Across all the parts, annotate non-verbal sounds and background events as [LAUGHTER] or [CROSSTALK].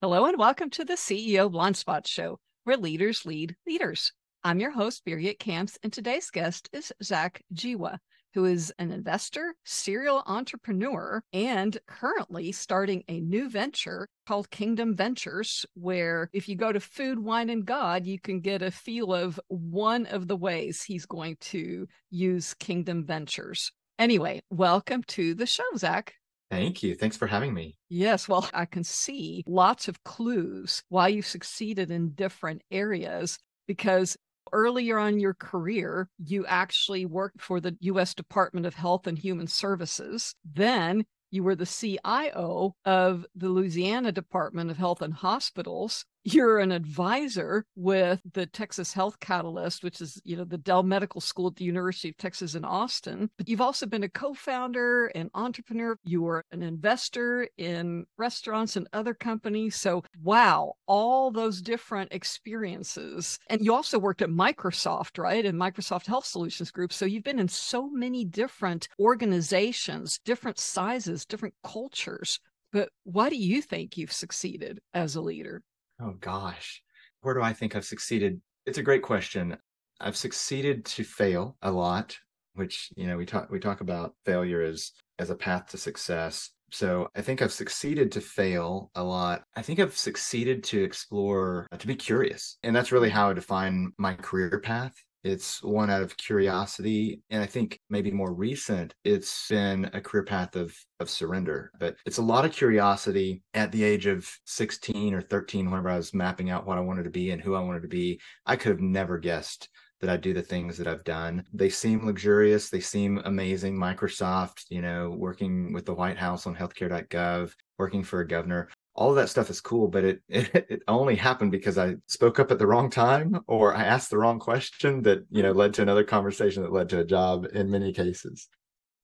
Hello and welcome to the CEO Blind Spot Show, where leaders lead leaders. I'm your host, Birgit Kamps, and today's guest is Zac Jiwa, who is an investor, serial entrepreneur, and currently starting a new venture called Kingdom Ventures, where if you go to Food, Wine, and God, you can get a feel of one of the ways he's going to use Kingdom Ventures. Anyway, welcome to the show, Zac. Thank you. Thanks for having me. Yes, well, I can see lots of clues why you succeeded in different areas because earlier on your career, you actually worked for the US Department of Health and Human Services. Then you were the CIO of the Louisiana Department of Health and Hospitals you're an advisor with the Texas Health Catalyst, which is, you know, the Dell Medical School at the University of Texas in Austin. But you've also been a co-founder and entrepreneur. You were an investor in restaurants and other companies. So wow, all those different experiences. And you also worked at Microsoft, right? And Microsoft Health Solutions Group. So you've been in so many different organizations, different sizes, different cultures. But why do you think you've succeeded as a leader? Oh gosh, where do I think I've succeeded? It's a great question. I've succeeded to fail a lot, which you know we talk we talk about failure as as a path to success. So I think I've succeeded to fail a lot. I think I've succeeded to explore, uh, to be curious. And that's really hmm. how I define my career path. It's one out of curiosity. And I think maybe more recent, it's been a career path of, of surrender. But it's a lot of curiosity at the age of 16 or 13, whenever I was mapping out what I wanted to be and who I wanted to be. I could have never guessed that I'd do the things that I've done. They seem luxurious. They seem amazing. Microsoft, you know, working with the White House on healthcare.gov, working for a governor all of that stuff is cool, but it, [LAUGHS] it, it only happened because I spoke up at the wrong time or I asked the wrong question that you know led to another conversation that led to a job in many cases.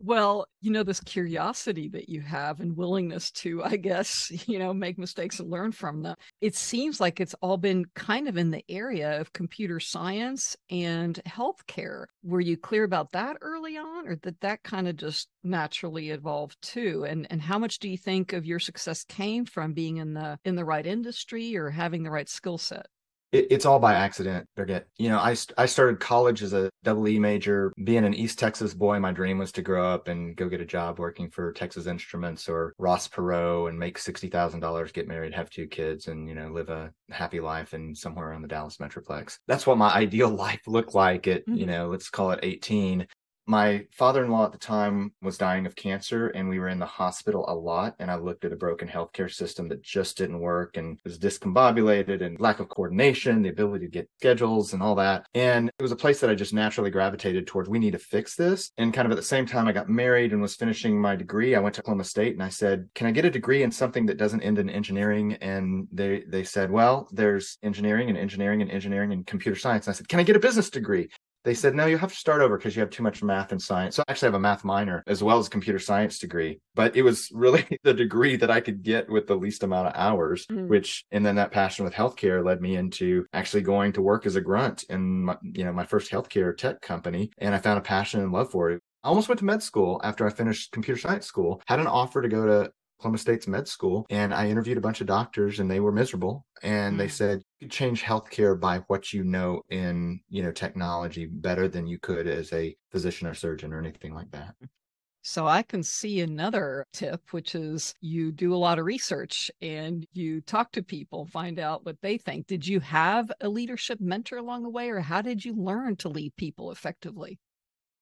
Well, you know, this curiosity that you have and willingness to, I guess, [LAUGHS] you know, make mistakes and learn from them. It seems like it's all been kind of in the area of computer science and healthcare. Were you clear about that early on, or that that kind of just naturally evolved too? And and how much do you think of your success came from being in the in the right industry or having the right skill set? It, it's all by accident. Forget, you know, I, I started college as a double E major. Being an East Texas boy, my dream was to grow up and go get a job working for Texas Instruments or Ross Perot and make $60,000, get married, have two kids, and, you know, live a happy life in somewhere around the Dallas Metroplex. That's what my [LAUGHS] ideal life looked like at, mm-hmm. you know, let's call it 18 my father-in-law at the time was dying of cancer and we were in the hospital a lot and i looked at a broken healthcare system that just didn't work and was discombobulated and lack of coordination the ability to get schedules and all that. And it was a place that i just naturally gravitated towards we need to fix this. And kind of at the same time i got married and was finishing my degree. I went to oklahoma state and i said can i get a degree in something that doesn't end in engineering? And they they said well there's engineering and engineering and engineering and computer science. And i said can i get a business degree they said, no, you have to start over because you have too much math and science. So I actually have a math minor as well as computer science degree, but it was really [LAUGHS] the degree that I could get with the least amount of hours, mm. which, and then that passion with healthcare led me into actually going to work as a grunt in my, you know, my first healthcare tech company. And I found a passion and love for it. I almost went to med school after I finished computer science school, had an offer to go to Oklahoma State's med school and I interviewed a bunch of doctors and they were miserable. And mm. they said change healthcare by what you know in, you know, technology better than you could as a physician or surgeon or anything like that. So I can see another tip, which is you do a lot of research and you talk to people, find out what they think. Did you have a leadership mentor along the way, or how did you learn to lead people effectively?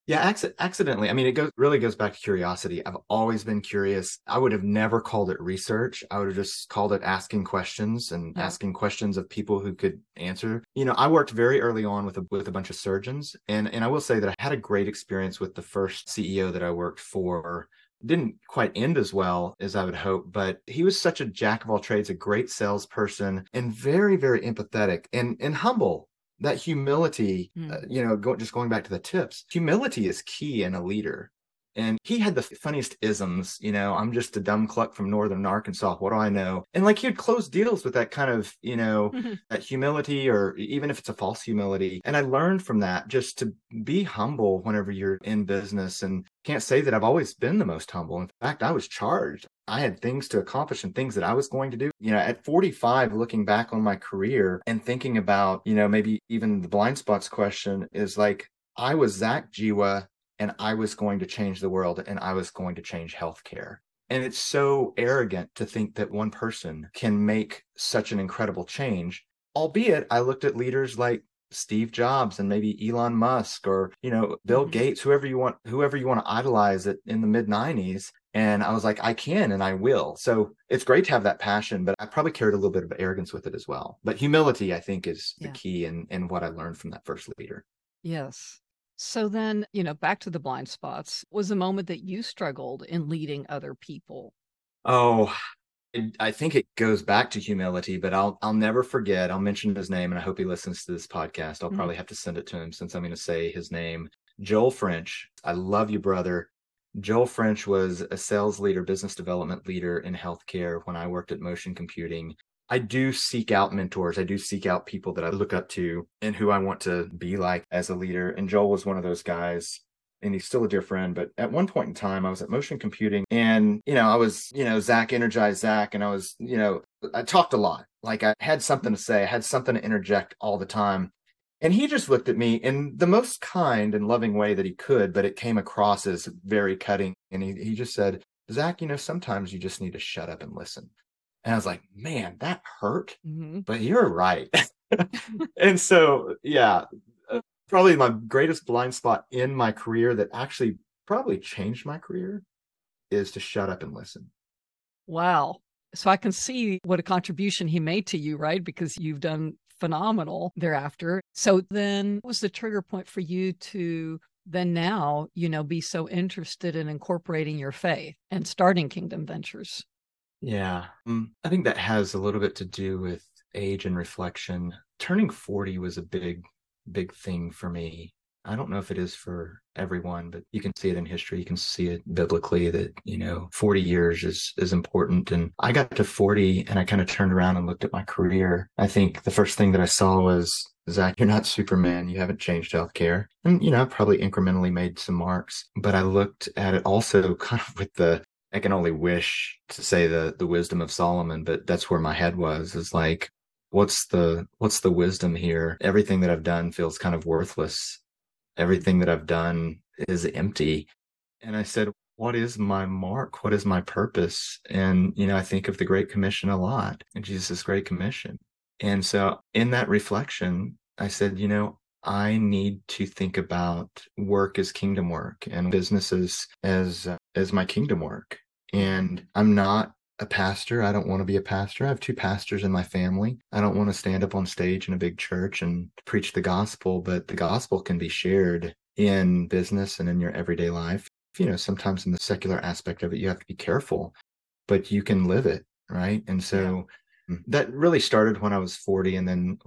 Yeah, ac- accidentally. I mean, it goes really goes back to curiosity. I've always been curious. I would have never called it research. I would have just called it asking questions and yeah. asking questions of people who could answer. You know, I worked very early on with a with a bunch of surgeons, and and I will say that I had a great experience with the first CEO that I worked for didn't quite end as well as I would hope, but he was such a jack of all trades, a great salesperson, and very, very empathetic and and humble that humility, mm. uh, you know, go, just going back to the tips, humility is key in a leader. And he had the funniest isms, you know, I'm just a dumb cluck from northern Arkansas. What do I know? And like he would close deals with that kind of, you know, mm-hmm. that humility or even if it's a false humility. And I learned from that just to be humble whenever you're in business and can't say that I've always been the most humble. In fact, I was charged. I had things to accomplish and things that I was going to do. You know, at 45, looking back on my career and thinking about, you know, maybe even the blind spots question is like, I was Zac Jiwa and I was going to change the world and I was going to change healthcare. And it's so arrogant to think that one person can make such an incredible change. Albeit, I looked at leaders like Steve Jobs and maybe Elon Musk or, you know, Bill mm-hmm. Gates, whoever you want, whoever you want to idolize it in the mid 90s. And I was like, I can and I will. So it's great to have that passion, but I probably carried a little bit of arrogance with it as well. But humility, I think, is yeah. the key and in what I learned from that first leader. Yes. So then, you know, back to the blind spots was a moment that you struggled in leading other people. Oh, I think it goes back to humility, but I'll I'll never forget. I'll mention his name, and I hope he listens to this podcast. I'll mm-hmm. probably have to send it to him since I'm going to say his name. Joel French. I love you, brother. Joel French was a sales leader, business development leader in healthcare when I worked at Motion Computing. I do seek out mentors. I do seek out people that I look up to and who I want to be like as a leader. And Joel was one of those guys and he's still a dear friend. But at one point in time, I was at Motion Computing and, you know, I was, you know, Zac energized Zac and I was, you know, I talked a lot. Like I had something to say, I had something to interject all the time. And he just looked at me in the most kind and loving way that he could, but it came across as very cutting. And he, he just said, Zac, you know, sometimes you just need to shut up and listen. And I was like, man, that hurt, mm-hmm. but you're right. [LAUGHS] [LAUGHS] and so, yeah, probably my greatest blind spot in my career that actually probably changed my career is to shut up and listen. Wow. So I can see what a contribution he made to you, right? Because you've done phenomenal thereafter. So then what was the trigger point for you to then now, you know, be so interested in incorporating your faith and starting Kingdom Ventures? Yeah. Um, I think that has a little bit to do with age and reflection. Turning 40 was a big big thing for me. I don't know if it is for everyone, but you can see it in history. You can see it biblically that, you know, 40 years is, is important. And I got to 40 and I kind of turned around and looked at my career. I think the first thing that I saw was, Zac, you're not Superman. You haven't changed healthcare. And, you know, I've probably incrementally made some marks, but I looked at it also [LAUGHS] kind of with the, I can only wish to say the, the wisdom of Solomon, but that's where my head was is like, what's the what's the wisdom here? Everything that i've done feels kind of worthless. Everything that i've done is empty. And i said what is my mark? What is my purpose? And you know i think of the great commission a lot and jesus great commission. And so in that reflection i said you know I need to think about work as kingdom work and businesses as uh, as my kingdom work. And I'm not a pastor. I don't want to be a pastor. I have two pastors in my family. I don't want to stand up on stage in a big church and preach the gospel, but the gospel can be shared in business and in your everyday life. You know, sometimes in the secular aspect of it, you have to be careful, but you can live it, right? And so yeah. Mm, that really started when I was 40. And then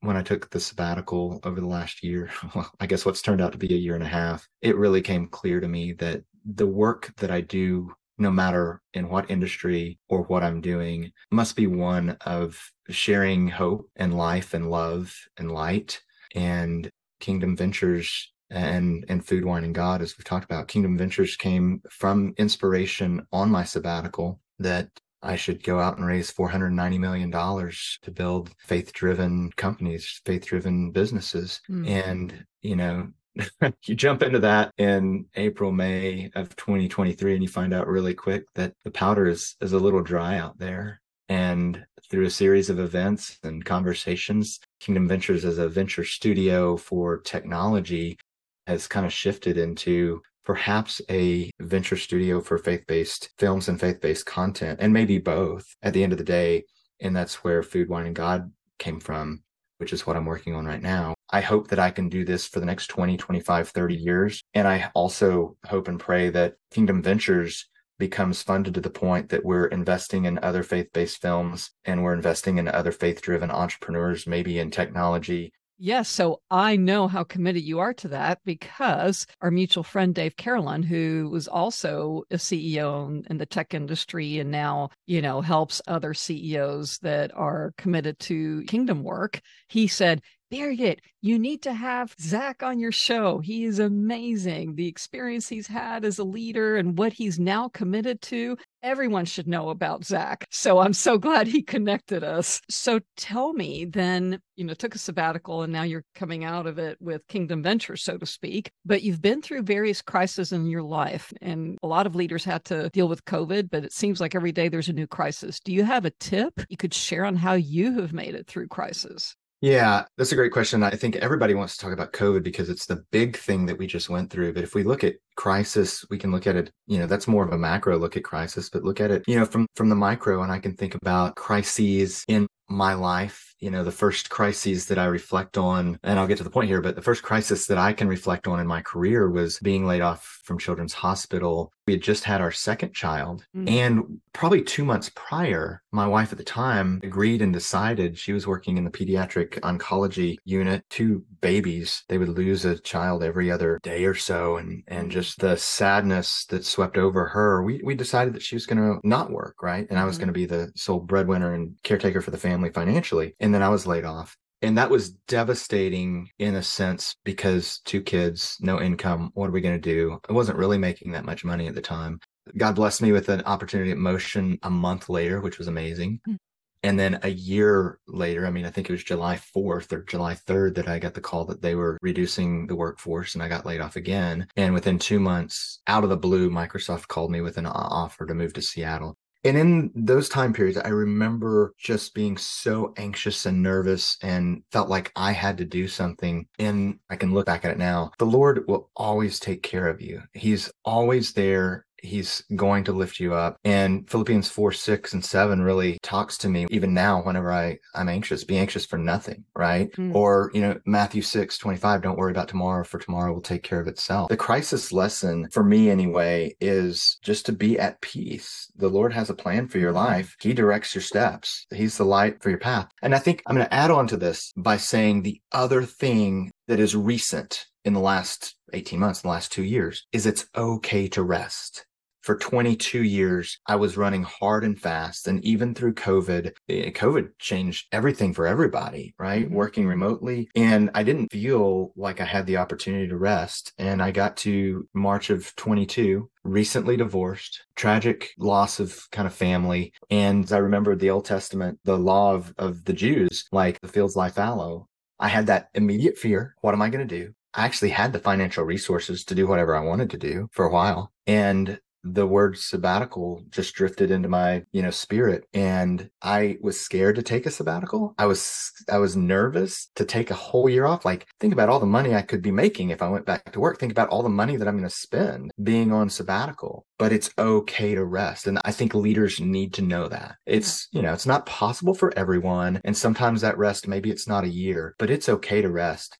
when I took the sabbatical over the last year, [LAUGHS] well, I guess what's turned out to be a year and a half, it really came clear to me that the work that I do no matter in what industry or what I'm doing, must be one of sharing hope and life and love and light. And Kingdom Ventures and and Food, Wine, and God, as we've talked about, Kingdom Ventures came from inspiration on my sabbatical that I should go out and raise $490 million to build faith driven companies, faith driven businesses. Mm. And, you know, [LAUGHS] you jump into that in April, May of 2023, and you find out really quick that the powder is, is a little dry out there. And through a series of events and conversations, Kingdom Ventures as a venture studio for technology has kind of shifted into perhaps a venture studio for faith based films and faith based content, and maybe both at the end of the day. And that's where Food, Wine, and God came from which is what I'm working on right now. I hope that I can do this for the next 20, 25, 30 years. And I also hope and pray that Kingdom Ventures becomes funded to the point that we're investing in other faith based films and we're investing in other faith driven entrepreneurs, maybe in technology. Yes. So I know how committed you are to that because our mutual friend, Dave Carolyn, who was also a CEO in the tech industry and now, you know, helps other CEOs that are committed to kingdom work, he said, Birgit, you need to have Zac on your show. He is amazing. The experience he's had as a leader and what he's now committed to. Everyone should know about Zac. So I'm so glad he connected us. So tell me then, you know, took a sabbatical and now you're coming out of it with Kingdom Ventures, so to speak. But you've been through various crises in your life, and a lot of leaders had to deal with COVID, but it seems like every day there's a new crisis. Do you have a tip you could share on how you have made it through crisis? Yeah, that's a great question. I think everybody wants to talk about COVID because it's the big thing that we just went through. But if we look at crisis, we can look at it, you know, that's more of a macro look at crisis, but look at it, you know, from from the micro and I can think about crises in my life, you know, the first crises that I reflect on, and I'll get to the point here, but the first crisis that I can reflect on in my career was being laid off from Children's Hospital. We had just had our second child. Mm-hmm. And probably two months prior, my wife at the time agreed and decided she was working in the pediatric oncology unit, two babies. They would lose a child every other day or so. And, and mm. just the sadness that swept over her, we, we decided that she was going to not work, right? And I was mm-hmm. going to be the sole breadwinner and caretaker for the family financially. And then I was laid off. And that was devastating in a sense because two kids, no income. What are we going to do? I wasn't really making that much money at the time. God blessed me with an opportunity at Motion a month later, which was amazing. Mm. And then a year later, I mean, I think it was July 4th or July 3rd that I got the call that they were reducing the workforce and I got laid off again. And within two months, out of the blue, Microsoft called me with an offer to move to Seattle. And in those time periods, I remember just being so anxious and nervous and felt like I had to do something. And I can look back at it now. The Lord will always take care of you. He's always there he's going to lift you up. And Philippians 4, 6, and 7 really talks to me even now whenever I, I'm anxious, be anxious for nothing, right? Mm. Or, you know, Matthew 6, 25, don't worry about tomorrow, for tomorrow will take care of itself. The crisis lesson for me anyway is just to be at peace. The Lord has a plan for your life. He directs your steps. He's the light for your path. And I think I'm going to add on to this by saying the other thing that is recent in the last 18 months, in the last two years, is it's okay to rest for 22 years, I was running hard and fast. And even through COVID, eh, COVID changed everything for everybody, right? Mm-hmm. Working remotely. And I didn't feel like I had the opportunity to rest. And I got to March of 22, recently divorced, tragic loss of kind of family. And I remember the Old Testament, the law of, of the Jews, like the fields lie fallow. I had that immediate fear. What am I going to do? I actually had the financial resources to do whatever I wanted to do for a while. And the word sabbatical just drifted into my you know spirit and i was scared to take a sabbatical. I was i was nervous to take a whole year off. Like think about all the money i could be making if i went back to work. Think about all the money that i'm going to spend being on sabbatical. But it's okay to rest and i think leaders need to know that. It's you know it's not possible for everyone and sometimes that rest maybe it's not a year but it's okay to rest.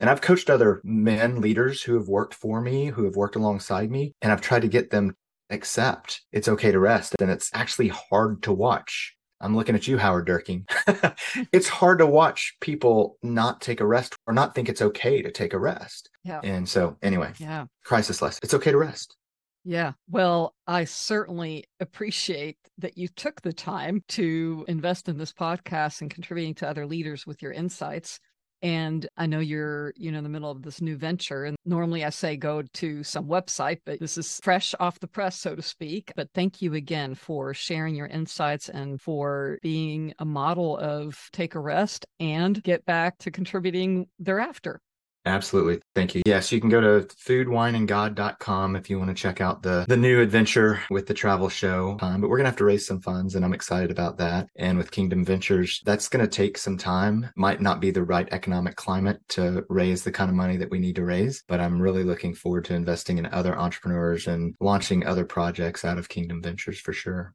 And I've coached other men leaders who have worked for me, who have worked alongside me, and I've tried to get them accept it's okay to rest. And it's actually hard to watch. I'm looking at you, Howard Durking. [LAUGHS] it's hard to watch people not take a rest or not think it's okay to take a rest. Yeah. And so, anyway, yeah. crisis less. It's okay to rest. Yeah. Well, I certainly appreciate that you took the time to invest in this podcast and contributing to other leaders with your insights. And I know you're, you know, in the middle of this new venture. And normally I say go to some website, but this is fresh off the press, so to speak. But thank you again for sharing your insights and for being a model of take a rest and get back to contributing thereafter. Absolutely. Thank you. Yes, you can go to foodwineandgod.com if you want to check out the, the new adventure with the travel show. Um, but we're going to have to raise some funds and I'm excited about that. And with Kingdom Ventures, that's going to take some time. Might not be the right economic climate to raise the kind of money that we need to raise, but I'm really looking forward to investing in other entrepreneurs and launching other projects out of Kingdom Ventures for sure.